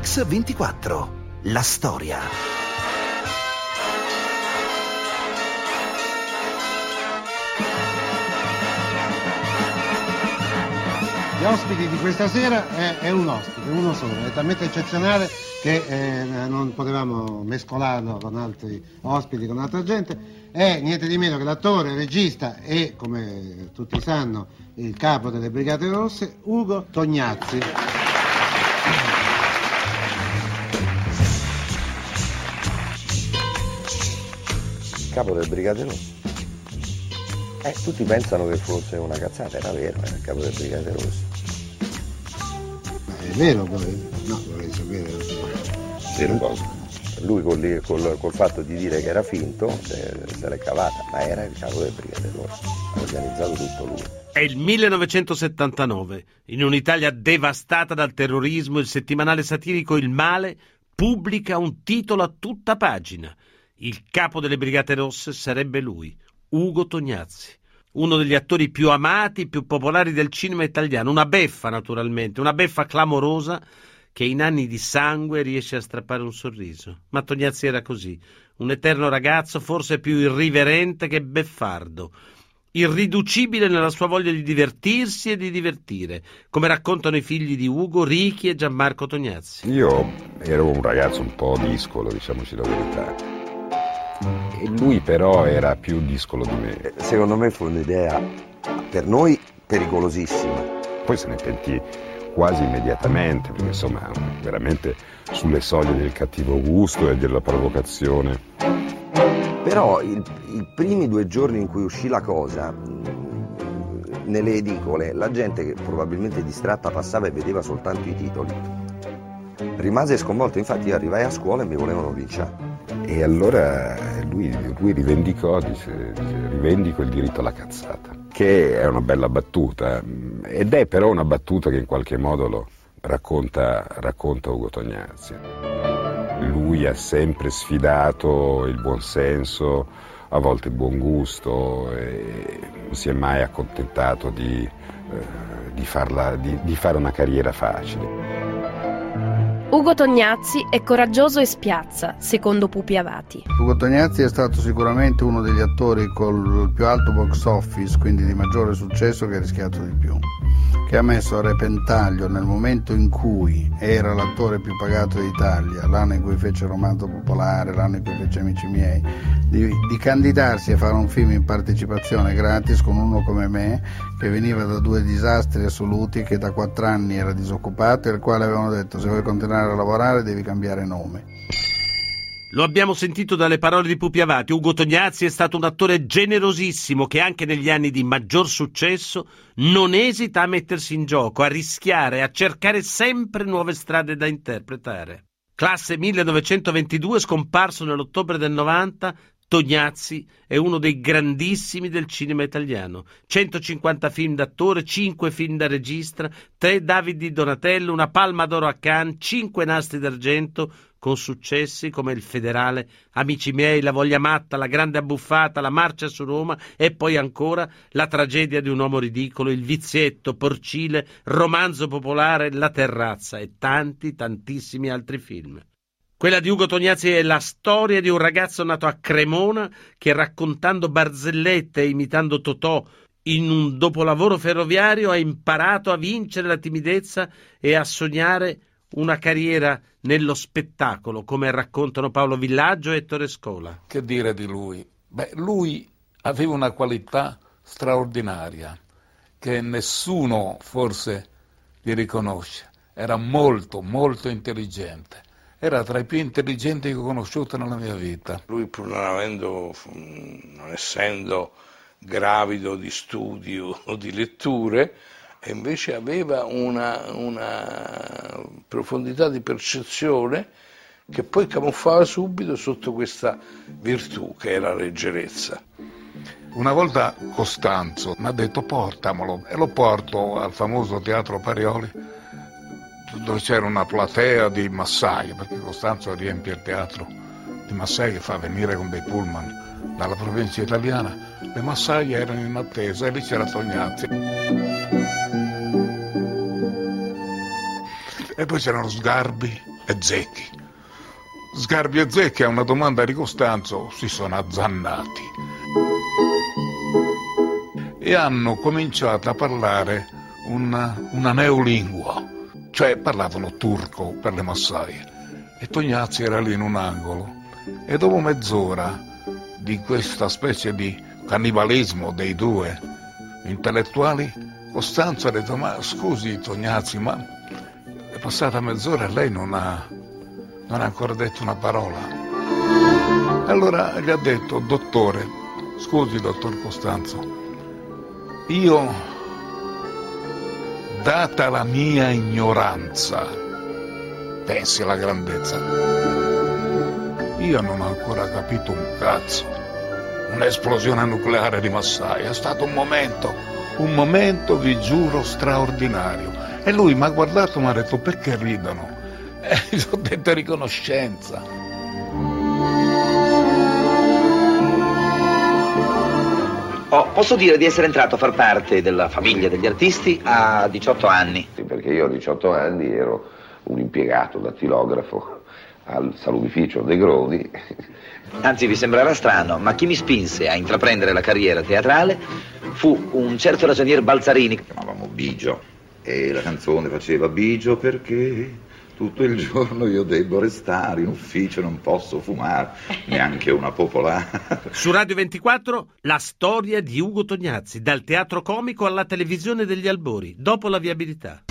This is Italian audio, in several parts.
Mix24. La storia. Gli ospiti di questa sera è, è, un ospite, uno solo, è talmente eccezionale che eh, non potevamo mescolarlo con altri ospiti, con altra gente. È niente di meno che l'attore, regista e, come tutti sanno, il capo delle Brigate Rosse, Ugo Tognazzi. Capo del Brigate Rosse. Eh, tutti pensano che fosse una cazzata, era vero, era il capo del Brigate Rosse. Ma è vero poi? No, vorrei sapere. Vero cosa? Lui col, col, col, fatto di dire che era finto se, se l'è cavata, ma era il capo del Brigate Rosse, ha organizzato tutto lui. È il 1979. In un'Italia devastata dal terrorismo, il settimanale satirico Il Male pubblica un titolo a tutta pagina – il capo delle Brigate Rosse sarebbe lui, Ugo Tognazzi, uno degli attori più amati, più popolari del cinema italiano, una beffa naturalmente, una beffa clamorosa che in anni di sangue riesce a strappare un sorriso. Ma Tognazzi era così, un eterno ragazzo forse più irriverente che beffardo, irriducibile nella sua voglia di divertirsi e di divertire, come raccontano i figli di Ugo, Richi e Gianmarco Tognazzi. Io ero un ragazzo un po' discolo, diciamoci la verità e lui però era più discolo di me. Secondo me fu un'idea per noi pericolosissima. Poi se ne pentì quasi immediatamente, perché insomma veramente sulle soglie del cattivo gusto e della provocazione. Però il, i primi due giorni in cui uscì la cosa, nelle edicole, la gente che probabilmente distratta passava e vedeva soltanto i titoli. Rimase sconvolto, infatti io arrivai a scuola e mi volevano linciare. E allora lui, lui rivendicò, dice, dice, rivendico il diritto alla cazzata, che è una bella battuta, ed è però una battuta che in qualche modo lo racconta, racconta Ugo Tognazzi. Lui ha sempre sfidato il buonsenso, a volte il buon gusto, e non si è mai accontentato di, eh, di, farla, di, di fare una carriera facile. Ugo Tognazzi è coraggioso e spiazza, secondo Pupi Avati. Ugo Tognazzi è stato sicuramente uno degli attori col più alto box office, quindi di maggiore successo che ha rischiato di più che ha messo a repentaglio nel momento in cui era l'attore più pagato d'Italia, l'anno in cui fece Romanzo Popolare, l'anno in cui fece Amici miei, di, di, candidarsi a fare un film in partecipazione gratis con uno come me che veniva da due disastri assoluti, che da quattro anni era disoccupato e al quale avevano detto se vuoi continuare a lavorare devi cambiare nome. Lo abbiamo sentito dalle parole di Pupi Avati. Ugo Tognazzi è stato un attore generosissimo che anche negli anni di maggior successo non esita a mettersi in gioco, a rischiare, a cercare sempre nuove strade da interpretare. Classe 1922, scomparso nell'ottobre del 90, Tognazzi è uno dei grandissimi del cinema italiano. 150 film d'attore, 5 film da regista, 3 David di Donatello, una palma d'oro a Cannes, 5 nastri d'argento, con successi come il federale, Amici miei, La voglia matta, La grande abbuffata, La marcia su Roma e poi ancora La tragedia di un uomo ridicolo, Il vizietto, Porcile, Romanzo popolare, La terrazza e tanti, tantissimi altri film. Quella di Ugo Tognazzi è la storia di un ragazzo nato a Cremona che raccontando barzellette e imitando Totò in un dopolavoro ferroviario ha imparato a vincere la timidezza e a sognare una carriera nello spettacolo, come raccontano Paolo Villaggio e Ettore Scola. Che dire di lui? Beh, lui aveva una qualità straordinaria che nessuno forse gli riconosce. Era molto, molto intelligente. Era tra i più intelligenti che ho conosciuto nella mia vita. Lui, pur non, avendo, non essendo gravido di studi o di letture, e invece aveva una, una profondità di percezione che poi camuffava subito sotto questa virtù che la leggerezza. Una volta Costanzo mi ha detto portamelo e lo porto al famoso teatro Parioli dove c'era una platea di massaie perché Costanzo riempie il teatro di massaie che fa venire con dei pullman dalla provincia italiana. Le massaie erano in attesa e lì c'era Tognazzi E poi c'erano Sgarbi, e Zecchi. Sgarbi e Zecchi a una domanda di Costanzo si sono azzannati e hanno cominciato a parlare una, una neolingua, cioè parlavano turco per le massaie. E Tognazzi era lì in un angolo e dopo mezz'ora di questa specie di cannibalismo dei due intellettuali, Costanzo ha detto ma scusi Tognazzi, ma è passata mezz'ora e lei non ha, non ha ancora detto una parola. Allora gli ha detto, dottore, scusi dottor Costanzo, io, data la mia ignoranza, pensi alla grandezza, io non ho ancora capito un cazzo. Un'esplosione nucleare di Massaia è stato un momento, un momento, vi giuro, straordinario. E lui mi ha guardato e mi ha detto perché ridono? E gli ho detto riconoscenza. Oh, posso dire di essere entrato a far parte della famiglia degli artisti a 18 anni. Sì, perché io a 18 anni ero un impiegato dattilografo al salumificio De Grodi. Anzi, vi sembrerà strano, ma chi mi spinse a intraprendere la carriera teatrale fu un certo ragionier Balzarini. Chiamavamo Bigio e la canzone faceva Bigio perché tutto il giorno io devo restare in ufficio, non posso fumare, neanche una popolare. Su Radio 24 la storia di Ugo Tognazzi, dal teatro comico alla televisione degli albori, dopo la viabilità.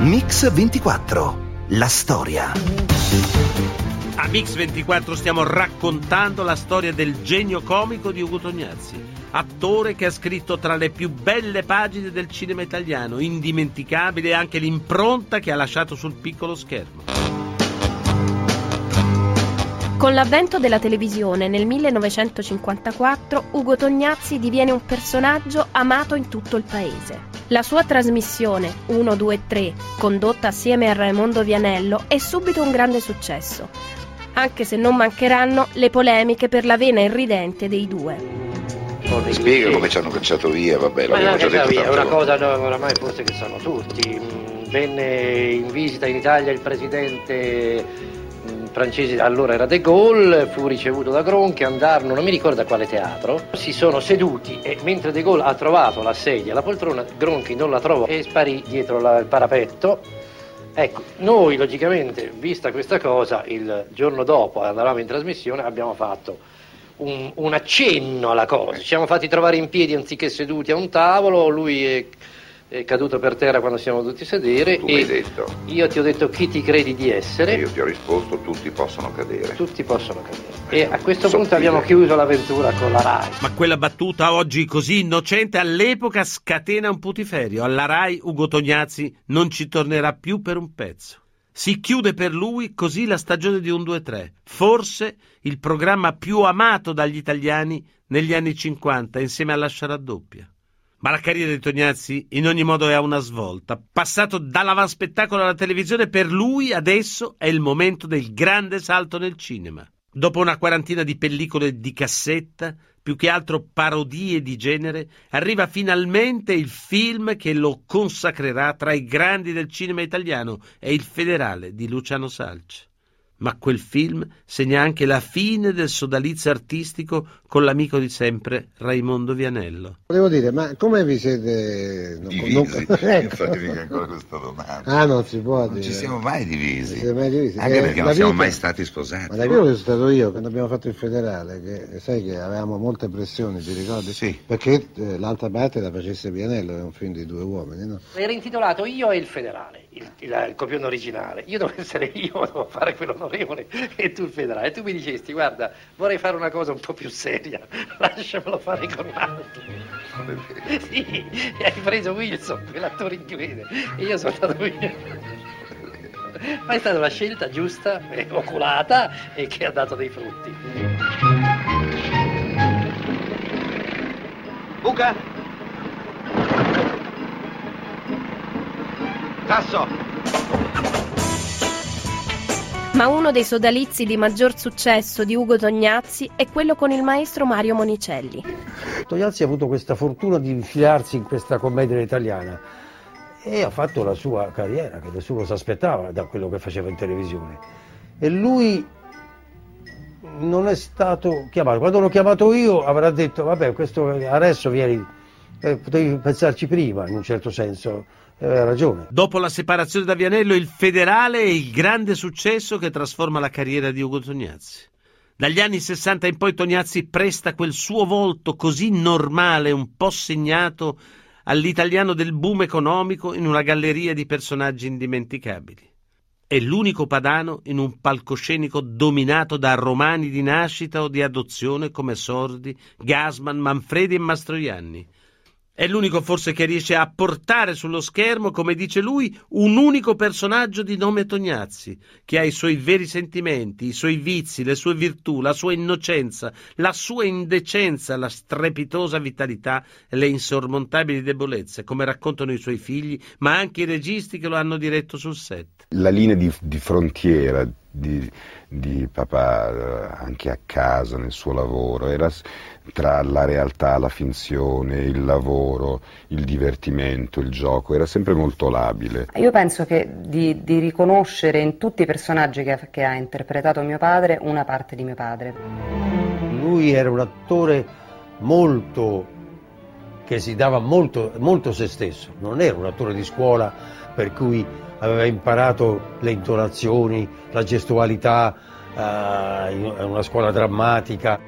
Mix 24, la storia. A Mix 24 stiamo raccontando la storia del genio comico di Ugo Tognazzi, attore che ha scritto tra le più belle pagine del cinema italiano, indimenticabile anche l'impronta che ha lasciato sul piccolo schermo. Con l'avvento della televisione nel 1954, Ugo Tognazzi diviene un personaggio amato in tutto il paese. La sua trasmissione 1, 2, 3, condotta assieme a Raimondo Vianello, è subito un grande successo, anche se non mancheranno le polemiche per la vena irridente dei due. Mi spiega come ci hanno cacciato via, vabbè, Ma l'abbiamo già è detto via, è una cosa no, oramai forse che sanno tutti. Mm, Venne in visita in Italia il presidente mm, francese, allora era De Gaulle, fu ricevuto da Gronchi, andarono, non mi ricordo a quale teatro, si sono seduti e mentre De Gaulle ha trovato la sedia, la poltrona, Gronchi non la trovò e sparì dietro la- il parapetto. Ecco, noi logicamente, vista questa cosa, il giorno dopo andavamo in trasmissione, abbiamo fatto un, un accenno alla cosa. Ci siamo fatti trovare in piedi anziché seduti a un tavolo, lui è, è caduto per terra quando siamo dovuti sedere Tu e detto, io ti ho detto chi ti credi di e essere, io ti ho risposto, tutti possono cadere. tutti possono cadere. E a questo Sottile. punto abbiamo chiuso l'avventura con la RAI. Ma quella battuta oggi così innocente all'epoca scatena un putiferio. Alla RAI Ugo Tognazzi non ci tornerà più per un pezzo. Si chiude per lui così la stagione di 1, 2, 3, forse il programma più amato dagli italiani negli anni 50 insieme alla Sciaraddoppia. Ma la carriera di Tognazzi in ogni modo è a una svolta. Passato dall'avanspettacolo alla televisione, per lui adesso è il momento del grande salto nel cinema. Dopo una quarantina di pellicole di cassetta, più che altro parodie di genere, arriva finalmente il film che lo consacrerà tra i grandi del cinema italiano, è Il Federale di Luciano Salci. Ma quel film segna anche la fine del sodalizio artistico con l'amico di sempre Raimondo Vianello. Volevo dire, ma come vi siete... non- Divisi, non- ecco. fatevi ancora questa domanda. Ah, non si può Non dire. ci siamo mai divisi. Non siete mai divisi? Anche Eh, perché non siamo vita- mai stati sposati. Ma da quello che sono stato io, quando abbiamo fatto il federale, che sai che avevamo molte pressioni, ti ricordi? Sì. Perché eh, l'altra parte la facesse Pianello, è un film di due uomini, no? Era intitolato Io e il federale, il, il- il copione originale. Io dovevo essere io, dovevo fare quell'onorevole e tu il federale. E tu mi dicesti, guarda, vorrei fare una cosa un po' più seria, lasciamelo fare con un altro. Sì, e hai preso Wilson, quell'attore inglese, e io sono stato io. Ma è stata una scelta giusta, e oculata e che ha dato dei frutti. Buca? Tasso! Ma uno dei sodalizi di maggior successo di Ugo Tognazzi è quello con il maestro Mario Monicelli. Tognazzi ha avuto questa fortuna di infilarsi in questa commedia italiana e ha fatto la sua carriera che nessuno si aspettava da quello che faceva in televisione. E lui non è stato chiamato. Quando l'ho chiamato io avrà detto vabbè questo adesso vieni, eh, potevi pensarci prima in un certo senso aveva ragione. Dopo la separazione da Vianello, il federale è il grande successo che trasforma la carriera di Ugo Tognazzi. Dagli anni 60 in poi Tognazzi presta quel suo volto così normale, un po' segnato all'italiano del boom economico in una galleria di personaggi indimenticabili. È l'unico padano in un palcoscenico dominato da romani di nascita o di adozione come Sordi, Gasman, Manfredi e Mastroianni è l'unico forse che riesce a portare sullo schermo, come dice lui, un unico personaggio di nome Tognazzi, che ha i suoi veri sentimenti, i suoi vizi, le sue virtù, la sua innocenza, la sua indecenza, la strepitosa vitalità e le insormontabili debolezze, come raccontano i suoi figli, ma anche i registi che lo hanno diretto sul set. La linea di, di frontiera di, di papà eh, anche a casa, nel suo lavoro, era tra la realtà, la finzione, il lavoro, il divertimento, il gioco, era sempre molto labile. Io penso che di, di riconoscere in tutti i personaggi che, che ha interpretato mio padre una parte di mio padre. Lui era un attore molto che si dava molto, molto se stesso, non era un attore di scuola per cui aveva imparato le intonazioni, la gestualità, eh, in una scuola drammatica.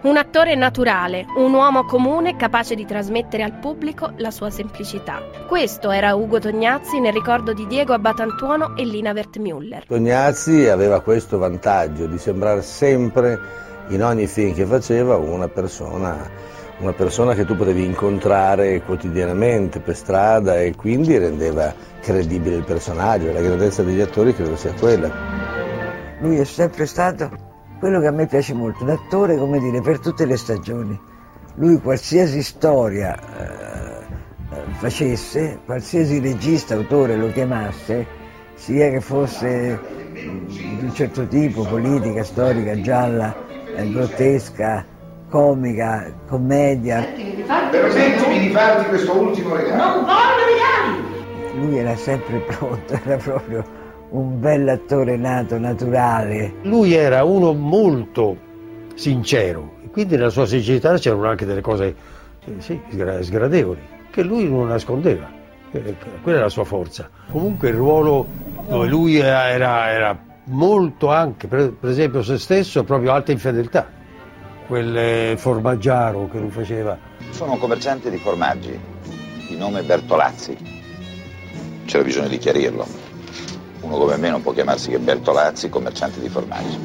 Un attore naturale, un uomo comune capace di trasmettere al pubblico la sua semplicità. Questo era Ugo Tognazzi nel ricordo di Diego Abbatantuono e Lina Wertmüller. Tognazzi aveva questo vantaggio di sembrare sempre, in ogni film che faceva, una persona, una persona che tu potevi incontrare quotidianamente per strada e quindi rendeva credibile il personaggio. La grandezza degli attori credo sia quella. Lui è sempre stato quello che a me piace molto, l'attore, come dire, per tutte le stagioni. Lui qualsiasi storia eh, facesse, qualsiasi regista, autore lo chiamasse, sia che fosse di un certo tipo, politica, storica, gialla, eh, grottesca, comica, commedia. Permettimi di farti questo ultimo regalo. Non voglio regali! Lui era sempre pronto, era proprio un bell'attore nato, naturale. Lui era uno molto sincero, quindi nella sua sincerità c'erano anche delle cose sì, sgradevoli, che lui non nascondeva, quella è la sua forza. Comunque il ruolo dove lui era, era molto anche, per, per, esempio se stesso, proprio alta infedeltà, quel formaggiaro che lui faceva. Sono un commerciante di formaggi, di nome Bertolazzi, c'era bisogno di chiarirlo uno come me non può chiamarsi che Bertolazzi, commerciante di formaggi.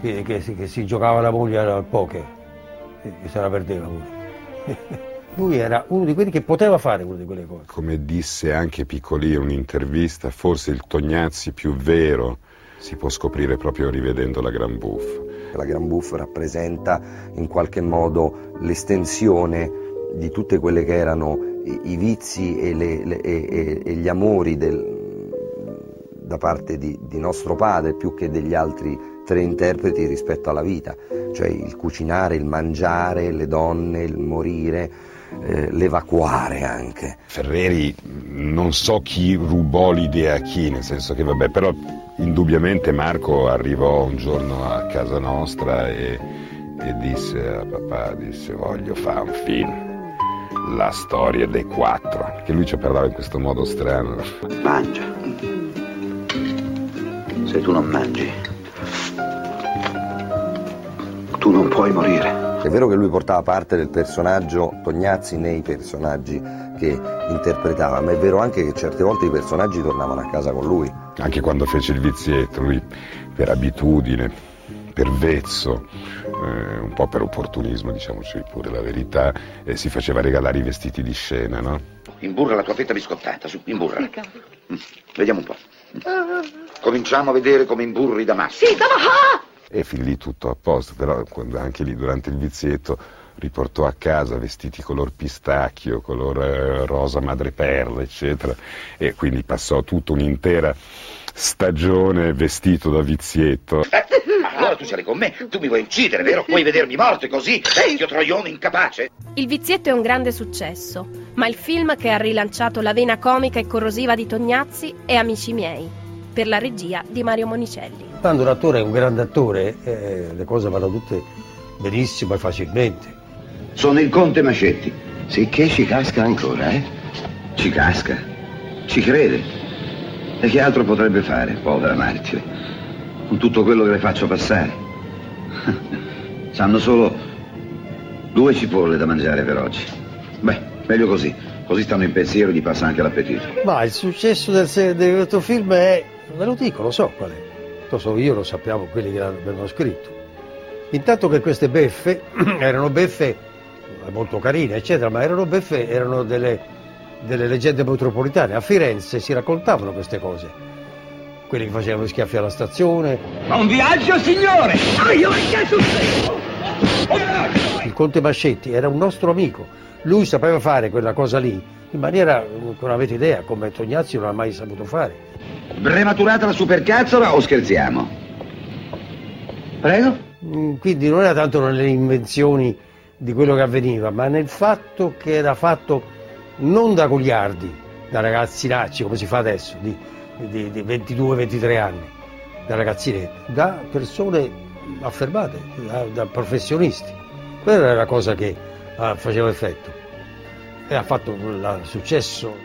Che, che, che si giocava la moglie al poker, che se la perdeva pure. Lui era uno di quelli che poteva fare una di quelle cose. Come disse anche Piccoli in un'intervista, forse il Tognazzi più vero si può scoprire proprio rivedendo la Gran Buff. La Gran Buff rappresenta in qualche modo l'estensione di tutte quelle che erano i, i vizi e, le, le, e, e, gli amori del, da parte di, di, nostro padre più che degli altri tre interpreti rispetto alla vita, cioè il cucinare, il mangiare, le donne, il morire, eh, l'evacuare anche. Ferreri non so chi rubò l'idea a chi, nel senso che vabbè, però indubbiamente Marco arrivò un giorno a casa nostra e, e disse a papà, disse voglio fare un film la storia dei quattro, che lui ci parlava in questo modo strano. Mangia se tu non mangi, tu non puoi morire. È vero che lui portava parte del personaggio Tognazzi nei personaggi che interpretava, ma è vero anche che certe volte i personaggi tornavano a casa con lui. Anche quando fece il vizietto, lui per abitudine, per vezzo, eh, un po' per opportunismo, diciamoci pure la verità, eh, si faceva regalare i vestiti di scena, no? Imburra la tua fetta biscottata, su, imburra. Mm, vediamo un po'. Cominciamo a vedere come imburri Damasco. Sì, Damasco! E fin lì tutto a posto, però anche lì durante il vizietto riportò a casa vestiti color pistacchio, color eh, rosa madreperla, eccetera, e quindi passò tutta un'intera stagione vestito da vizietto. Ma allora tu sarai con me, tu mi vuoi uccidere, vero? Vuoi vedermi morto così, vecchio troione incapace? Il vizietto è un grande successo, ma il film che ha rilanciato la vena comica e corrosiva di Tognazzi è Amici miei, per la regia di Mario Monicelli. Quando un attore è un grande attore, eh, le cose vanno tutte benissimo e facilmente. Sono il conte Mascetti. Sicché ci casca ancora, eh? Ci casca. Ci crede. E che altro potrebbe fare, povera martire? Con tutto quello che le faccio passare. Sanno solo due cipolle da mangiare per oggi. Beh, meglio così. Così stanno in pensiero e gli passa anche l'appetito. Ma il successo del, di questo film è, ve lo dico, lo so qual è. Lo so io, lo sappiamo quelli che l'avevano scritto. Intanto che queste beffe erano beffe eh, molto carine, eccetera, ma erano beffe, erano delle, delle leggende metropolitane. A Firenze si raccontavano queste cose. Quelli che facevano gli schiaffi alla stazione, Buon viaggio, signore! Ah, io che successo? Il conte Mascetti era un nostro amico, lui sapeva fare quella cosa lì in maniera non avete idea, come Tognazzi non ha mai saputo fare. Prematurata la supercazzola o scherziamo? Prego? Mm, Quindi non era tanto nelle invenzioni di quello che avveniva, ma nel fatto che era fatto non da goliardi, da ragazzinacci come si fa adesso, di, di- di 22-23 anni, da ragazzinetti, da persone affermate, da, da professionisti. Quella era la cosa che ah, faceva effetto e ha fatto il successo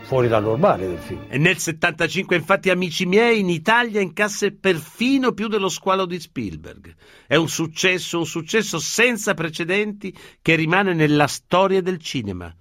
fuori dal normale del film. E nel 75, infatti, amici miei, in Italia incassa perfino più dello squalo di Spielberg. È un successo, un successo senza precedenti che rimane nella storia del cinema.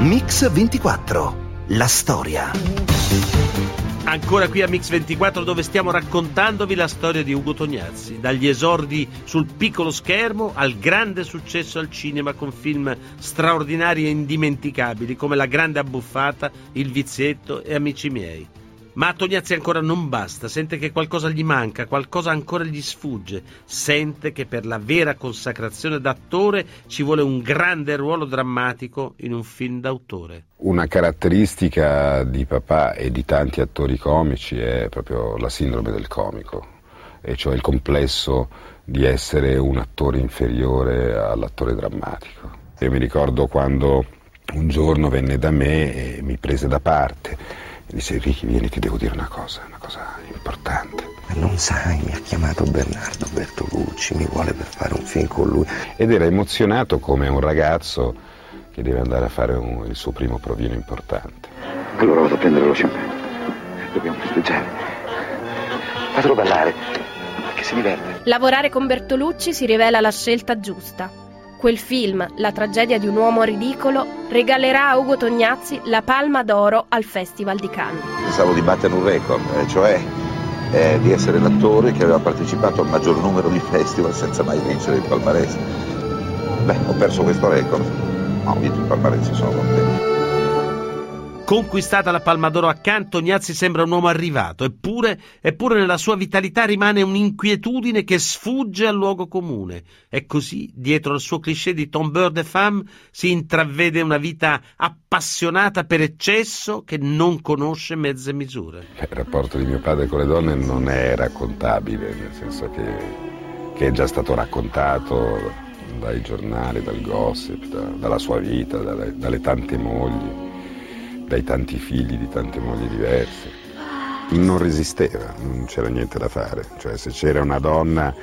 Mix 24. La storia. Ancora qui a Mix24 dove stiamo raccontandovi la storia di Ugo Tognazzi, dagli esordi sul piccolo schermo al grande successo al cinema con film straordinari e indimenticabili come La grande abbuffata, Il vizietto e Amici miei. Ma a Tognazzi ancora non basta, sente che qualcosa gli manca, qualcosa ancora gli sfugge, sente che per la vera consacrazione d'attore ci vuole un grande ruolo drammatico in un film d'autore. Una caratteristica di papà e di tanti attori comici è proprio la sindrome del comico, e cioè il complesso di essere un attore inferiore all'attore drammatico. Io mi ricordo quando un giorno venne da me e mi prese da parte e disse Ricky vieni ti devo dire una cosa, una cosa importante. Non sai, mi ha chiamato Bernardo Bertolucci, mi vuole per fare un film con lui. Ed era emozionato come un ragazzo che deve andare a fare un- il suo primo provino importante. Allora vado a prendere lo champagne. Dobbiamo festeggiare. Fatelo ballare, che si diverte. Lavorare con Bertolucci si rivela la scelta giusta. Quel film, La tragedia di un uomo ridicolo, regalerà a Ugo Tognazzi la Palma d'Oro al Festival di Cannes. Pensavo di battere un record, eh, cioè eh, di essere l'attore che aveva partecipato al maggior numero di festival senza mai vincere il palmarès. Beh, ho perso questo record, ho vinto il palmarès, sono contento. Conquistata la Palma d'Oro accanto, Tognazzi sembra un uomo arrivato, eppure, eppure nella sua vitalità rimane un'inquietudine che sfugge al luogo comune. E così, dietro al suo cliché di tombeur de femme, si intravede una vita appassionata per eccesso che non conosce mezze misure. Il rapporto di mio padre con le donne non è raccontabile, nel senso che, che è già stato raccontato dai giornali, dal gossip, da- dalla sua vita, dalle, dalle tante mogli, dai tanti figli di tante mogli diverse. Non resisteva, non c'era niente da fare, cioè se c'era una donna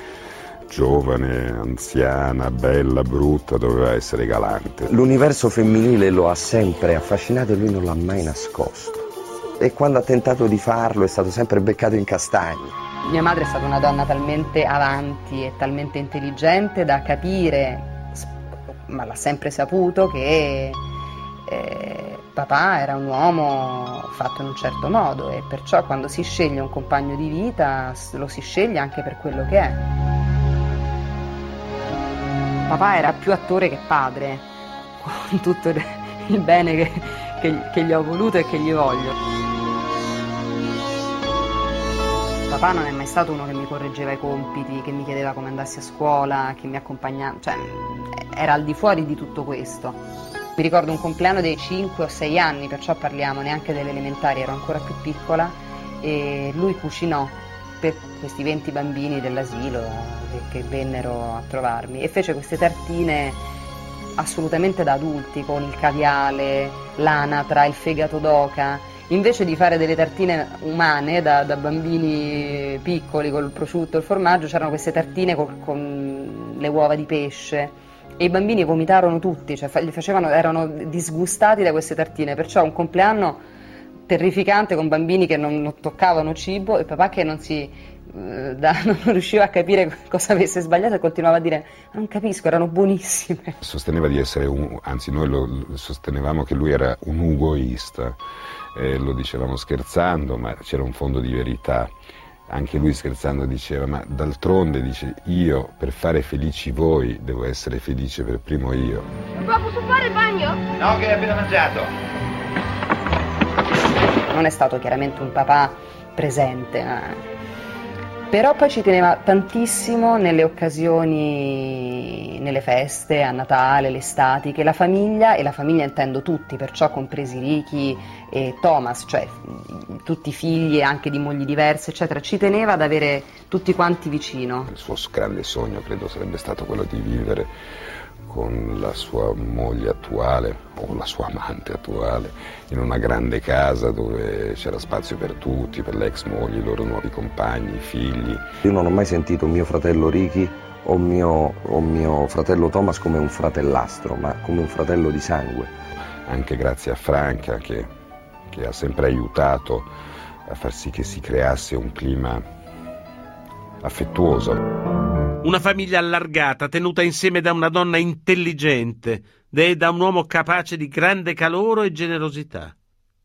giovane, anziana, bella, brutta, doveva essere galante. L'universo femminile lo ha sempre affascinato e lui non l'ha mai nascosto. E quando ha tentato di farlo è stato sempre beccato in castagni. Mia madre è stata una donna talmente avanti e talmente intelligente da capire, ma l'ha sempre saputo, che eh, papà era un uomo fatto in un certo modo e perciò quando si sceglie un compagno di vita lo si sceglie anche per quello che è. Papà era più attore che padre, con tutto il- bene che, che- che gli ho voluto e che gli voglio. Papà non è mai stato uno che mi correggeva i compiti, che mi chiedeva come andassi a scuola, che mi accompagnava, cioè era al di fuori di tutto questo. Mi ricordo un compleanno dei 5 o 6 anni, perciò parliamo neanche delle elementari, ero ancora più piccola, e lui cucinò per questi 20 bambini dell'asilo che, vennero a trovarmi e fece queste tartine assolutamente da adulti con il caviale, l'anatra, il fegato d'oca. Invece di fare delle tartine umane da, da bambini piccoli col prosciutto e il formaggio, c'erano queste tartine con, con le uova di pesce e i bambini vomitarono tutti, cioè facevano, erano disgustati da queste tartine, perciò un compleanno terrificante con bambini che non, non toccavano cibo e papà che non si eh, da, non riusciva a capire cosa avesse sbagliato e continuava a dire non capisco, erano buonissime. Sosteneva di essere un, anzi noi lo, sostenevamo che lui era un ugoista eh, lo dicevamo scherzando, ma c'era un fondo di verità. Anche lui scherzando diceva, ma d'altronde dice, io per fare felici voi devo essere felice per primo io. Papà, posso fare il bagno? No, che hai appena mangiato. Non è stato chiaramente un papà presente, ma però poi ci teneva tantissimo nelle occasioni, nelle feste, a Natale, l'estate, che la famiglia, e la famiglia intendo tutti, perciò compresi Ricky e Thomas, cioè tutti i figli anche di mogli diverse, eccetera, ci teneva ad avere tutti quanti vicino. Il suo grande sogno credo sarebbe stato quello di vivere con la sua moglie attuale o la sua amante attuale in una grande casa dove c'era spazio per tutti, per l'ex moglie, i loro nuovi compagni, i figli. Io non ho mai sentito mio fratello Ricky o mio, o mio fratello Thomas come un fratellastro, ma come un fratello di sangue. Anche grazie a Franca che, che ha sempre aiutato a far sì che si creasse un clima affettuoso. Una famiglia allargata, tenuta insieme da una donna intelligente e da un uomo capace di grande calore e generosità.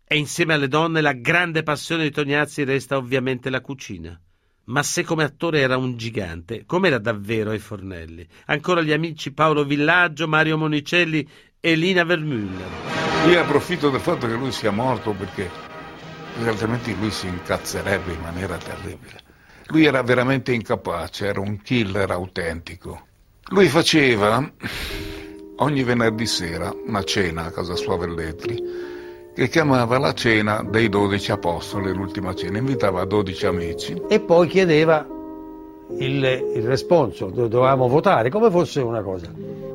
E insieme alle donne la grande passione di Tognazzi resta ovviamente la cucina. Ma se come attore era un gigante, com'era davvero ai fornelli? Ancora gli amici Paolo Villaggio, Mario Monicelli e Lina Vermüller. Io approfitto del fatto che lui sia morto perché, perché altrimenti lui si incazzerebbe in maniera terribile. Lui era veramente incapace, era un killer autentico. Lui faceva ogni venerdì sera una cena a casa sua a Velletri che chiamava la cena dei dodici apostoli, l'ultima cena, invitava 12 amici. E poi chiedeva il, il responso, dovevamo votare, come fosse una cosa.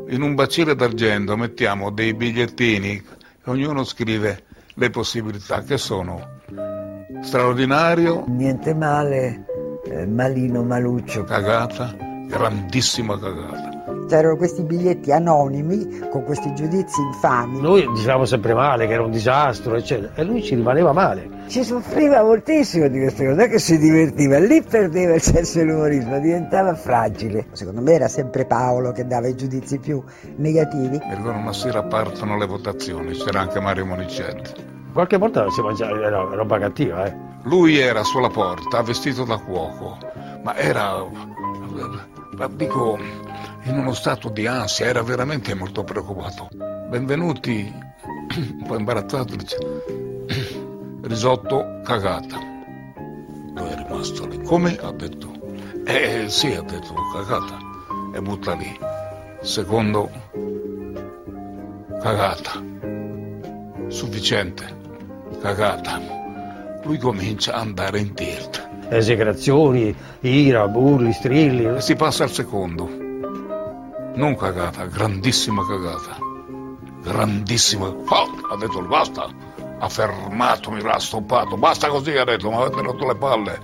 In un bacile d'argento mettiamo dei bigliettini e ognuno scrive le possibilità che sono straordinario, niente male, eh, malino, maluccio. Cagata, grandissima cagata. C'erano questi biglietti anonimi con questi giudizi infami. Noi dicevamo sempre male, che era un disastro, eccetera, e lui ci rimaneva male. Ci soffriva moltissimo di queste cose, non è che si divertiva, lì perdeva il senso dell'umorismo, diventava fragile. Secondo me era sempre Paolo che dava i giudizi più negativi. Mi ricordo una sera partono le votazioni, c'era anche Mario Monicelli. Qualche volta si mangiava, era roba cattiva, eh. Lui era sulla porta, vestito da cuoco, ma era, dico, in uno stato di ansia, era veramente molto preoccupato. Benvenuti, un po' imbarazzato, dice, risotto cagata. Lui è rimasto lì. Come? Ha detto. Eh sì, ha detto cagata. E butta lì. Secondo, cagata. Sufficiente. Cagata lui comincia ad andare in tilt. Esecrazioni, ira, burli, strilli. E si passa al secondo. Non cagata, grandissima cagata. Grandissima. Oh, ha detto basta. Ha fermato, mi l'ha stoppato. Basta così, ha detto, mi avete rotto le palle.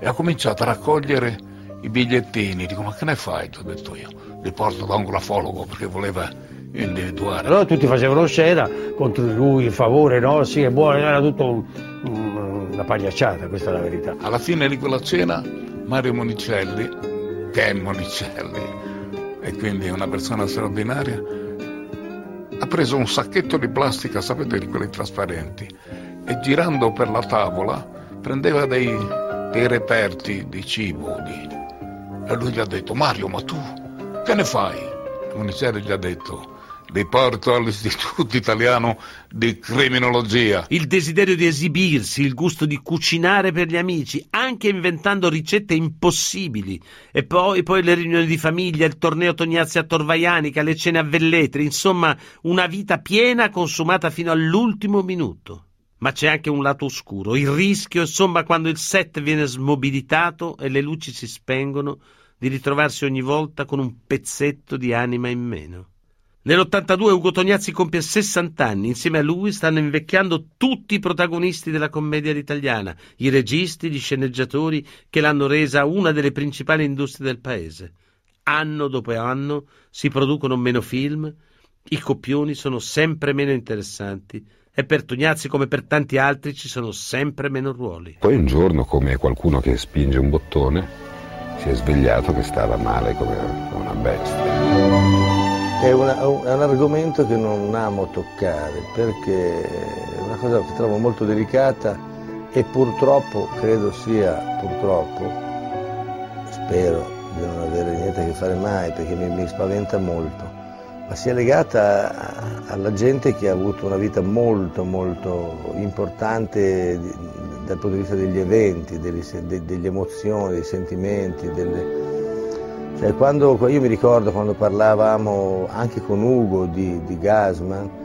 E ha cominciato a raccogliere i bigliettini. Dico, ma che ne fai? Ti ho detto io. Li porto da un grafologo perché voleva individuare. Allora tutti facevano scena contro di lui, in favore, no? Sì, è buono, era tutto un, una pagliacciata, questa è la verità. Alla fine di quella cena Mario Monicelli, che è Monicelli e quindi è una persona straordinaria, ha preso un sacchetto di plastica, sapete di quelli trasparenti, e girando per la tavola prendeva dei, dei reperti di cibo. Di... E lui gli ha detto, Mario, ma tu che ne fai? Monicelli gli ha detto, li all'Istituto Italiano di Criminologia. Il desiderio di esibirsi, il gusto di cucinare per gli amici, anche inventando ricette impossibili. E poi, poi le riunioni di famiglia, il torneo Tognazzi a Torvaianica, le cene a Velletri, insomma una vita piena consumata fino all'ultimo minuto. Ma c'è anche un lato oscuro, il rischio, insomma, quando il set viene smobilitato e le luci si spengono, di ritrovarsi ogni volta con un pezzetto di anima in meno. Nell'82 Ugo Tognazzi compie 60 anni, insieme a lui stanno invecchiando tutti i protagonisti della commedia italiana, i registi, gli sceneggiatori che l'hanno resa una delle principali industrie del paese. Anno dopo anno si producono meno film, i coppioni sono sempre meno interessanti e per Tognazzi come per tanti altri ci sono sempre meno ruoli. Poi un giorno, come qualcuno che spinge un bottone, si è svegliato che stava male come una bestia. È, una, è, un argomento che non amo toccare perché è una cosa che trovo molto delicata e purtroppo, credo sia purtroppo, spero di non avere niente a che fare mai perché mi, mi spaventa molto, ma sia legata alla gente che ha avuto una vita molto molto importante dal punto di vista degli eventi, degli, degli emozioni, dei sentimenti, delle, cioè, quando, io mi ricordo quando parlavamo anche con Ugo di, di Gasman,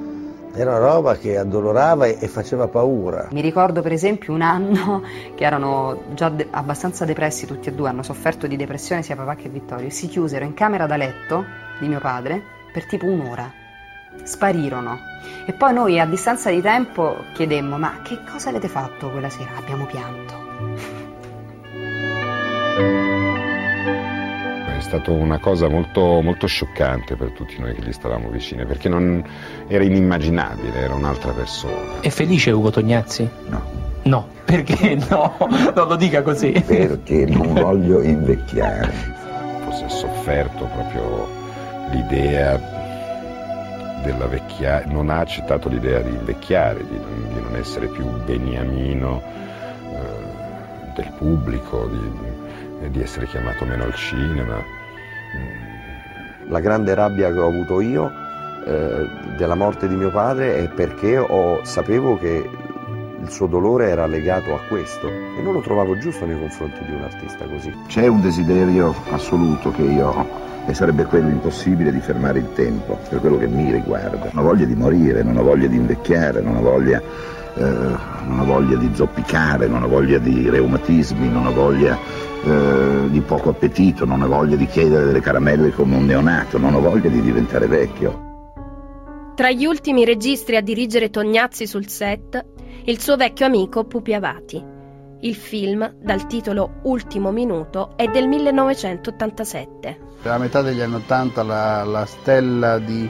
era una roba che addolorava e, faceva paura. Mi ricordo per esempio un anno che erano già de- abbastanza depressi tutti e due, hanno sofferto di depressione sia papà che Vittorio, si chiusero in camera da letto di mio padre per tipo un'ora. Sparirono. E poi noi a distanza di tempo chiedemmo, ma che cosa avete fatto quella sera? Abbiamo pianto. è stata una cosa molto, molto, scioccante per tutti noi che gli stavamo vicini, perché non, era inimmaginabile, era un'altra persona. È felice Ugo Tognazzi? No. No, perché no? Non lo dica così. Perché non voglio invecchiare. Forse ha sofferto proprio l'idea della vecchiaia, non ha accettato l'idea di invecchiare, di non, di non essere più beniamino eh, del pubblico, di, di essere chiamato meno al cinema. La grande rabbia che ho avuto io eh, della morte di mio padre è perché ho, sapevo che il suo dolore era legato a questo e non lo trovavo giusto nei confronti di un artista così. C'è un desiderio assoluto che io ho e sarebbe quello impossibile di fermare il tempo, per quello che mi riguarda. Non ho voglia di morire, non ho voglia di invecchiare, non ho voglia, eh, non ho voglia di zoppicare, non ho voglia di reumatismi, non ho voglia eh, di poco appetito, non ho voglia di chiedere delle caramelle come un neonato, non ho voglia di diventare vecchio. Tra gli ultimi registri a dirigere Tognazzi sul set, il suo vecchio amico Pupi Avati. Il film, dal titolo Ultimo minuto, è del 1987. A metà degli anni Ottanta la, la, stella di,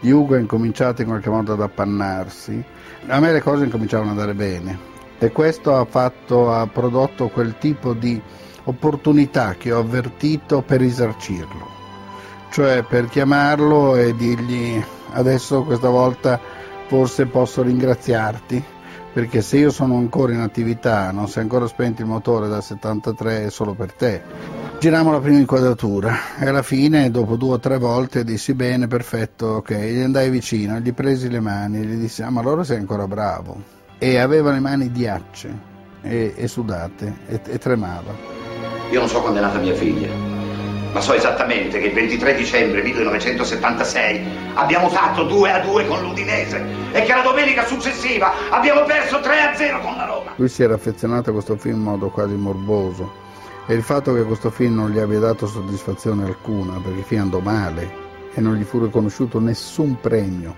di Ugo è incominciata in qualche modo ad appannarsi. A me le cose incominciavano ad andare bene e questo ha, fatto, ha prodotto quel tipo di opportunità che ho avvertito per risarcirlo, cioè per chiamarlo e dirgli adesso questa volta forse posso ringraziarti perché se io sono ancora in attività, non si è ancora spento il motore dal 73 è solo per te. Giriamo la prima inquadratura e alla fine, dopo due o tre volte, dissi bene, perfetto, ok, gli andai vicino, gli presi le mani, gli dissi ah ma allora sei ancora bravo. E aveva le mani diacce e, e sudate e, e tremava. Io non so quando è nata mia figlia, ma so esattamente che il 23 dicembre 1976 abbiamo fatto 2 a 2 con l'Udinese e che la domenica successiva abbiamo perso 3 a 0 con la Roma. Lui si era affezionato a questo film in modo quasi morboso e il fatto che questo film non gli abbia dato soddisfazione alcuna perché il film andò male e non gli fu riconosciuto nessun premio,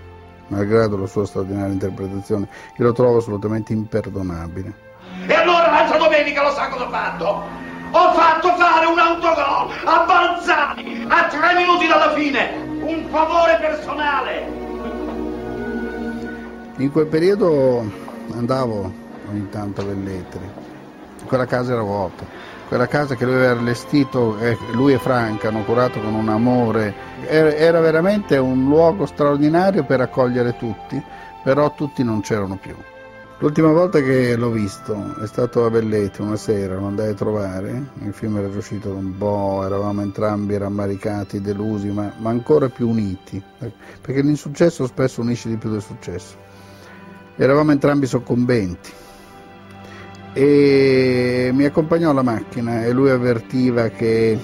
malgrado la sua straordinaria interpretazione, io lo trovo assolutamente imperdonabile. E allora l'altra domenica lo sa cosa ho fatto? Ho fatto fare un autogol a Balzani a tre minuti dalla fine. Un favore personale. In quel periodo andavo ogni tanto a Velletri. Quella casa era vuota. Quella casa che lui aveva allestito, eh, lui e Franca hanno curato con un amore. Era, era veramente un luogo straordinario per accogliere tutti, però tutti non c'erano più. L'ultima volta che l'ho visto è stato a Velletti una sera, lo andai a trovare, il film era uscito un po', eravamo entrambi rammaricati, delusi, ma, ma ancora più uniti, perché l'insuccesso spesso unisce di più del successo. Eravamo entrambi soccombenti e mi accompagnò alla macchina e lui avvertiva che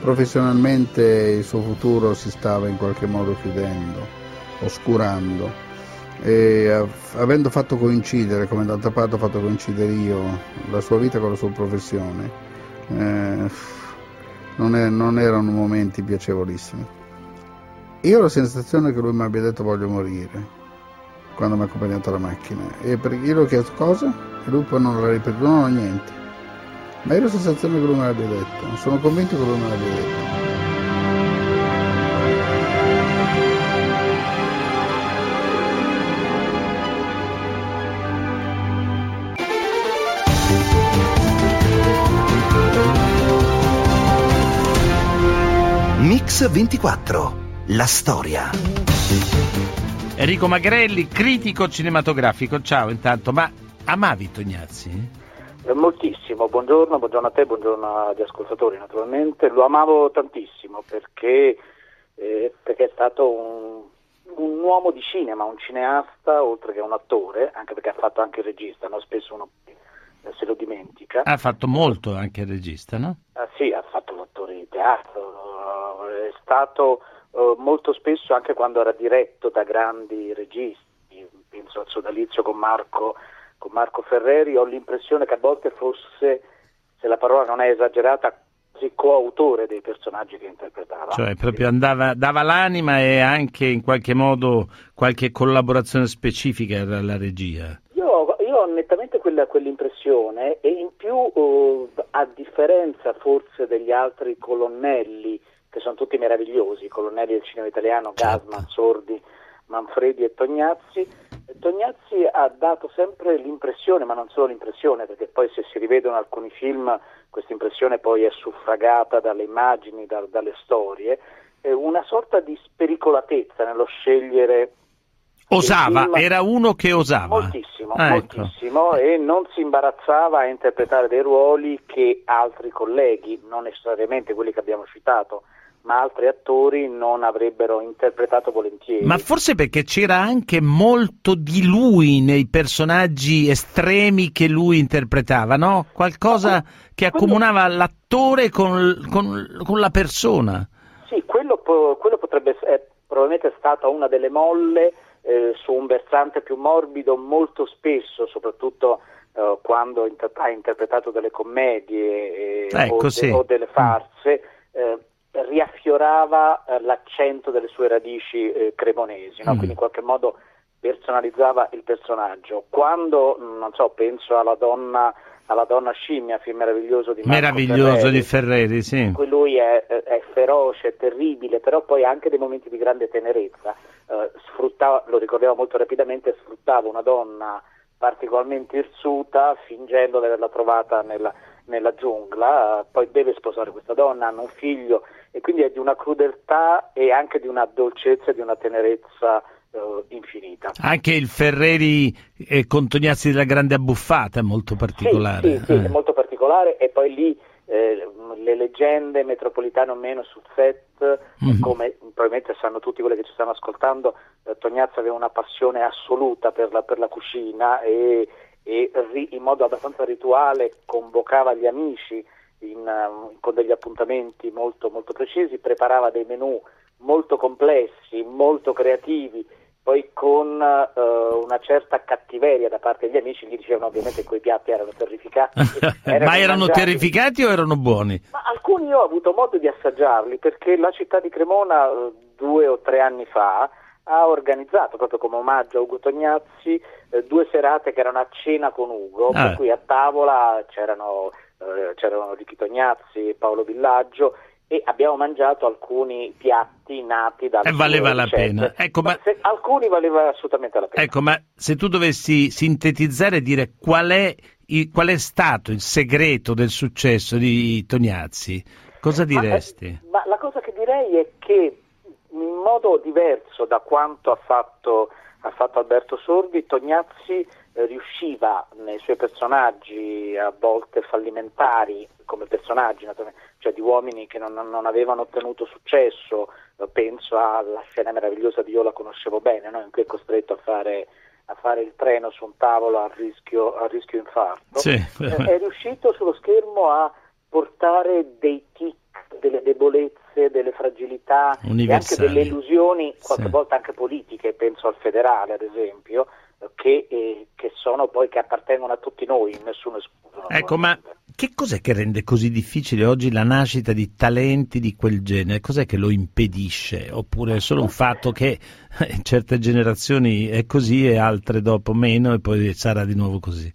professionalmente il suo futuro si stava in qualche modo chiudendo, oscurando e avendo fatto coincidere, come d'altra parte ho fatto coincidere io, la sua vita con la sua professione, eh, non, è, non, erano momenti piacevolissimi. Io ho la sensazione che lui mi abbia detto voglio morire quando mi ha accompagnato alla macchina e perché io ho chiesto cosa e lui poi non l'ha ripetuto, non ho niente. Ma io ho la sensazione che lui me l'abbia detto, sono convinto che lui me l'abbia detto. Mix 24. La storia. Enrico Magrelli, critico cinematografico. Ciao intanto, ma amavi Tognazzi? Eh, moltissimo, buongiorno, buongiorno a te, buongiorno agli ascoltatori naturalmente. Lo amavo tantissimo perché, eh, perché è stato un, un, uomo di cinema, un cineasta oltre che un attore, anche perché ha fatto anche il regista, no? spesso uno se lo dimentica. Ha fatto molto anche il regista, no? Ah, sì, ha fatto l'attore di teatro, è stato uh, molto spesso anche quando era diretto da grandi registi, penso al sodalizio con Marco, con Marco Ferreri, ho l'impressione che a volte fosse, se la parola non è esagerata, quasi coautore dei personaggi che interpretava. Cioè proprio andava, dava l'anima e anche in qualche modo qualche collaborazione specifica alla regia. Io, io ho nettamente quella, quell'impressione e in più uh, a differenza forse degli altri colonnelli che sono tutti meravigliosi, i colonnelli del cinema italiano, certo. Gasman, Sordi, Manfredi e Tognazzi, Tognazzi ha dato sempre l'impressione, ma non solo l'impressione, perché poi se si rivedono alcuni film questa impressione poi è suffragata dalle immagini, da, dalle storie, eh, una sorta di spericolatezza nello scegliere Osava, era uno che osava. Moltissimo, ah, moltissimo ecco. e non si imbarazzava a interpretare dei ruoli che altri colleghi, non necessariamente quelli che abbiamo citato, ma altri attori non avrebbero interpretato volentieri. Ma forse perché c'era anche molto di lui nei personaggi estremi che lui interpretava, no? Qualcosa che accomunava l'attore con, con, con la persona. Sì, quello, quello potrebbe essere probabilmente stata una delle molle eh, su un versante più morbido molto spesso, soprattutto eh, quando inter- ha interpretato delle commedie eh, ecco, o, sì. de- o, delle farse, eh, riaffiorava eh, l'accento delle sue radici eh, cremonesi, no? mm. quindi in qualche modo personalizzava il personaggio. Quando, mm, non so, penso alla donna alla donna scimmia, film meraviglioso di Marco Meraviglioso Ferreri, di Ferreri, sì. in cui lui è, è, feroce, terribile, però poi anche dei momenti di grande tenerezza. Uh, sfruttava, lo ricordiamo molto rapidamente, sfruttava una donna particolarmente irsuta, fingendo di averla trovata nella, nella giungla, poi deve sposare questa donna, hanno un figlio e quindi è di una crudeltà e anche di una dolcezza e di una tenerezza uh, infinita. Anche il Ferreri eh, con Tognazzi della Grande Abbuffata è molto particolare. Sì, sì, sì eh. è molto particolare e poi lì eh, le leggende metropolitane o meno sul set, mm-hmm. come probabilmente sanno tutti quelli che ci stanno ascoltando, eh, Tognazzi aveva una passione assoluta per la, per la cucina e, e in modo abbastanza rituale convocava gli amici in, uh, con degli appuntamenti molto, molto precisi, preparava dei menù molto complessi, molto creativi, poi con uh, una certa cattiveria da parte degli amici, gli dicevano ovviamente che quei piatti erano terrificanti. Erano Ma erano mangiati. terrificanti o erano buoni? Ma alcuni io ho avuto modo di assaggiarli perché la città di Cremona uh, due o tre anni fa ha organizzato proprio come omaggio a Ugo Tognazzi eh, due serate che erano a cena con Ugo, ah. per cui a tavola c'erano, eh, c'erano Ricchi Tognazzi e Paolo Villaggio e abbiamo mangiato alcuni piatti nati da E valeva la pena. Ecco, ma... Se, alcuni valeva assolutamente la pena. Ecco, ma se tu dovessi sintetizzare e dire qual è, il, qual è, stato il segreto del successo di Tognazzi, cosa diresti? Ma, ma la cosa che direi è che in modo diverso da quanto ha fatto, ha fatto Alberto Sordi, Tognazzi eh, riusciva nei suoi personaggi a volte fallimentari come personaggi, cioè di uomini che non, non avevano ottenuto successo, penso alla scena meravigliosa di Io la conoscevo bene, no? in cui è costretto a fare, a fare il treno su un tavolo a rischio, a rischio infarto, Sì. Eh, è riuscito sullo schermo a portare dei tic, delle debolezze, delle fragilità e anche delle illusioni, qualche Sì. volta anche politiche, penso al federale ad esempio, eh, che, eh, che sono poi che appartengono a tutti noi, nessuno escluso. Ecco, ma che cos'è che rende così difficile oggi la nascita di talenti di quel genere? Cos'è che lo impedisce? Oppure è solo un fatto che in certe generazioni è così e altre dopo meno e poi sarà di nuovo così?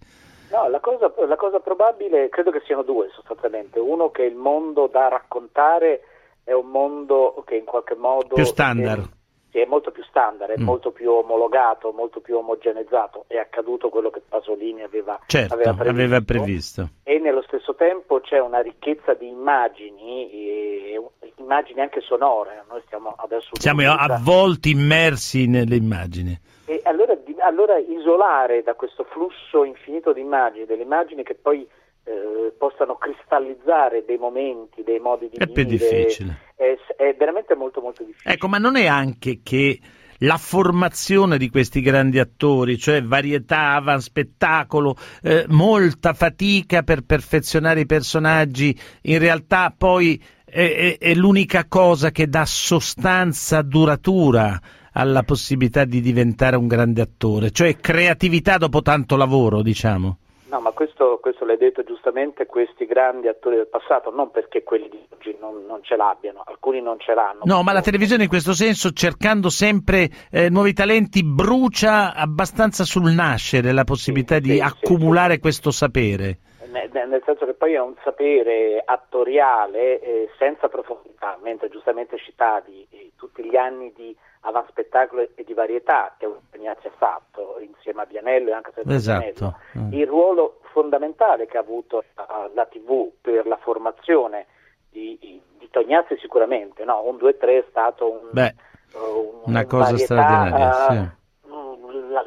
Cosa, la cosa probabile credo che siano due sostanzialmente. Uno che il mondo da raccontare è un mondo che in qualche modo Più standard. È, sì, è molto più standard, è Mm. molto più omologato, molto più omogeneizzato. È accaduto quello che Pasolini aveva, Certo, aveva previsto. aveva previsto. E nello stesso tempo c'è una ricchezza di immagini, e, immagini anche sonore. Noi stiamo adesso Siamo avvolti, immersi nelle immagini. e allora, allora isolare da questo flusso infinito di immagini, delle immagini che poi eh, possano cristallizzare dei momenti, dei modi di È più dire, difficile. È, è veramente molto molto difficile. Ecco, ma non è anche che la formazione di questi grandi attori, cioè varietà, avanspettacolo, eh, molta fatica per perfezionare i personaggi, in realtà poi è- è l'unica cosa che dà sostanza duratura alla possibilità di diventare un grande attore, cioè creatività dopo tanto lavoro, diciamo. No, ma questo, questo l'hai detto giustamente, questi grandi attori del passato, non perché quelli di oggi non, non ce l'abbiano, alcuni non ce l'hanno. No, ma la televisione in questo senso, cercando sempre eh, nuovi talenti, brucia abbastanza sul nascere la possibilità di accumulare questo sapere. Ne- ne- Nel senso che poi è un sapere attoriale eh, senza profondità, mentre giustamente citavi eh, tutti gli anni di avanspettacolo e di varietà che Tognazzi ha fatto insieme a Bianello e anche senza Esatto. Bianello, il ruolo fondamentale che ha avuto eh, la TV per la formazione di, di Tognazzi sicuramente, no? un 2-3 è stato un, Beh, un- una cosa varietà, straordinaria, eh, sì.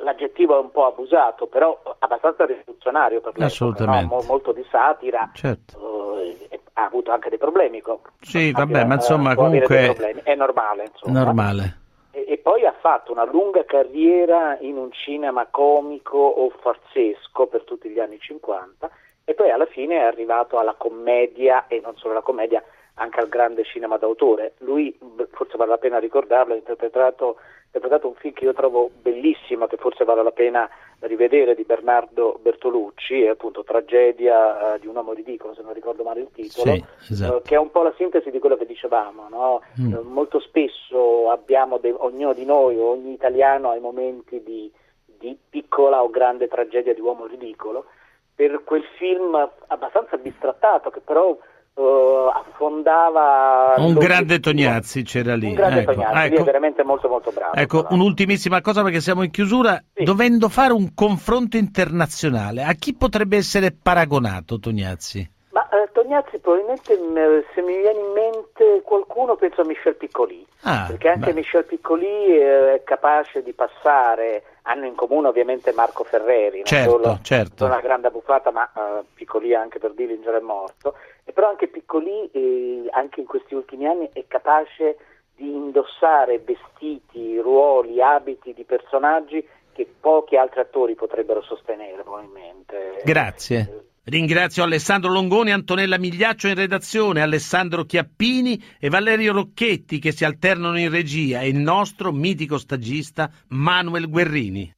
L'aggettivo è un po' abusato, però abbastanza rivoluzionario per l'epoca, Assolutamente. no? Mo- molto di satira, Certo. eh, ha avuto anche dei problemi. co- Sì, anche, vabbè, ma eh, insomma, comunque è normale. Insomma. normale. E, e poi ha fatto una lunga carriera in un cinema comico o farsesco per tutti gli anni 50 e poi alla fine è arrivato alla commedia e non solo alla commedia, anche al grande cinema d'autore. Lui, forse vale la pena ricordarlo, ha interpretato, interpretato un film che io trovo bellissimo, che forse vale la pena rivedere, di Bernardo Bertolucci, è appunto Tragedia eh, di un uomo ridicolo, se non ricordo male il titolo, Sì, esatto. eh, che è un po' la sintesi di quello che dicevamo, no? Mm. Eh, molto spesso abbiamo, dei- ognuno di noi, ogni italiano ha i momenti di, di piccola o grande tragedia di uomo ridicolo, per quel film abbastanza bistrattato che però affondava... Un grande Tognazzi c'era lì. Un grande ecco, Tognazzi, lui è ecco. veramente molto molto bravo. Ecco, un'ultimissima cosa perché siamo in chiusura. Dovendo fare un confronto internazionale, a chi potrebbe essere paragonato Tognazzi? Eh, Tognazzi probabilmente mh, se mi viene in mente qualcuno penso a Michel Piccoli, Ah, perché anche beh. Michel Piccoli eh, è capace di passare, hanno in comune ovviamente Marco Ferreri, non Certo, solo certo. una grande buffata, ma eh, Piccoli anche per Dillinger è morto, e però anche Piccoli eh, anche in questi ultimi anni è capace di indossare vestiti, ruoli, abiti di personaggi che pochi altri attori potrebbero sostenere probabilmente. Grazie. Ringrazio Alessandro Longoni, Antonella Migliaccio in redazione, Alessandro Chiappini e Valerio Rocchetti che si alternano in regia e il nostro mitico stagista Manuel Guerrini.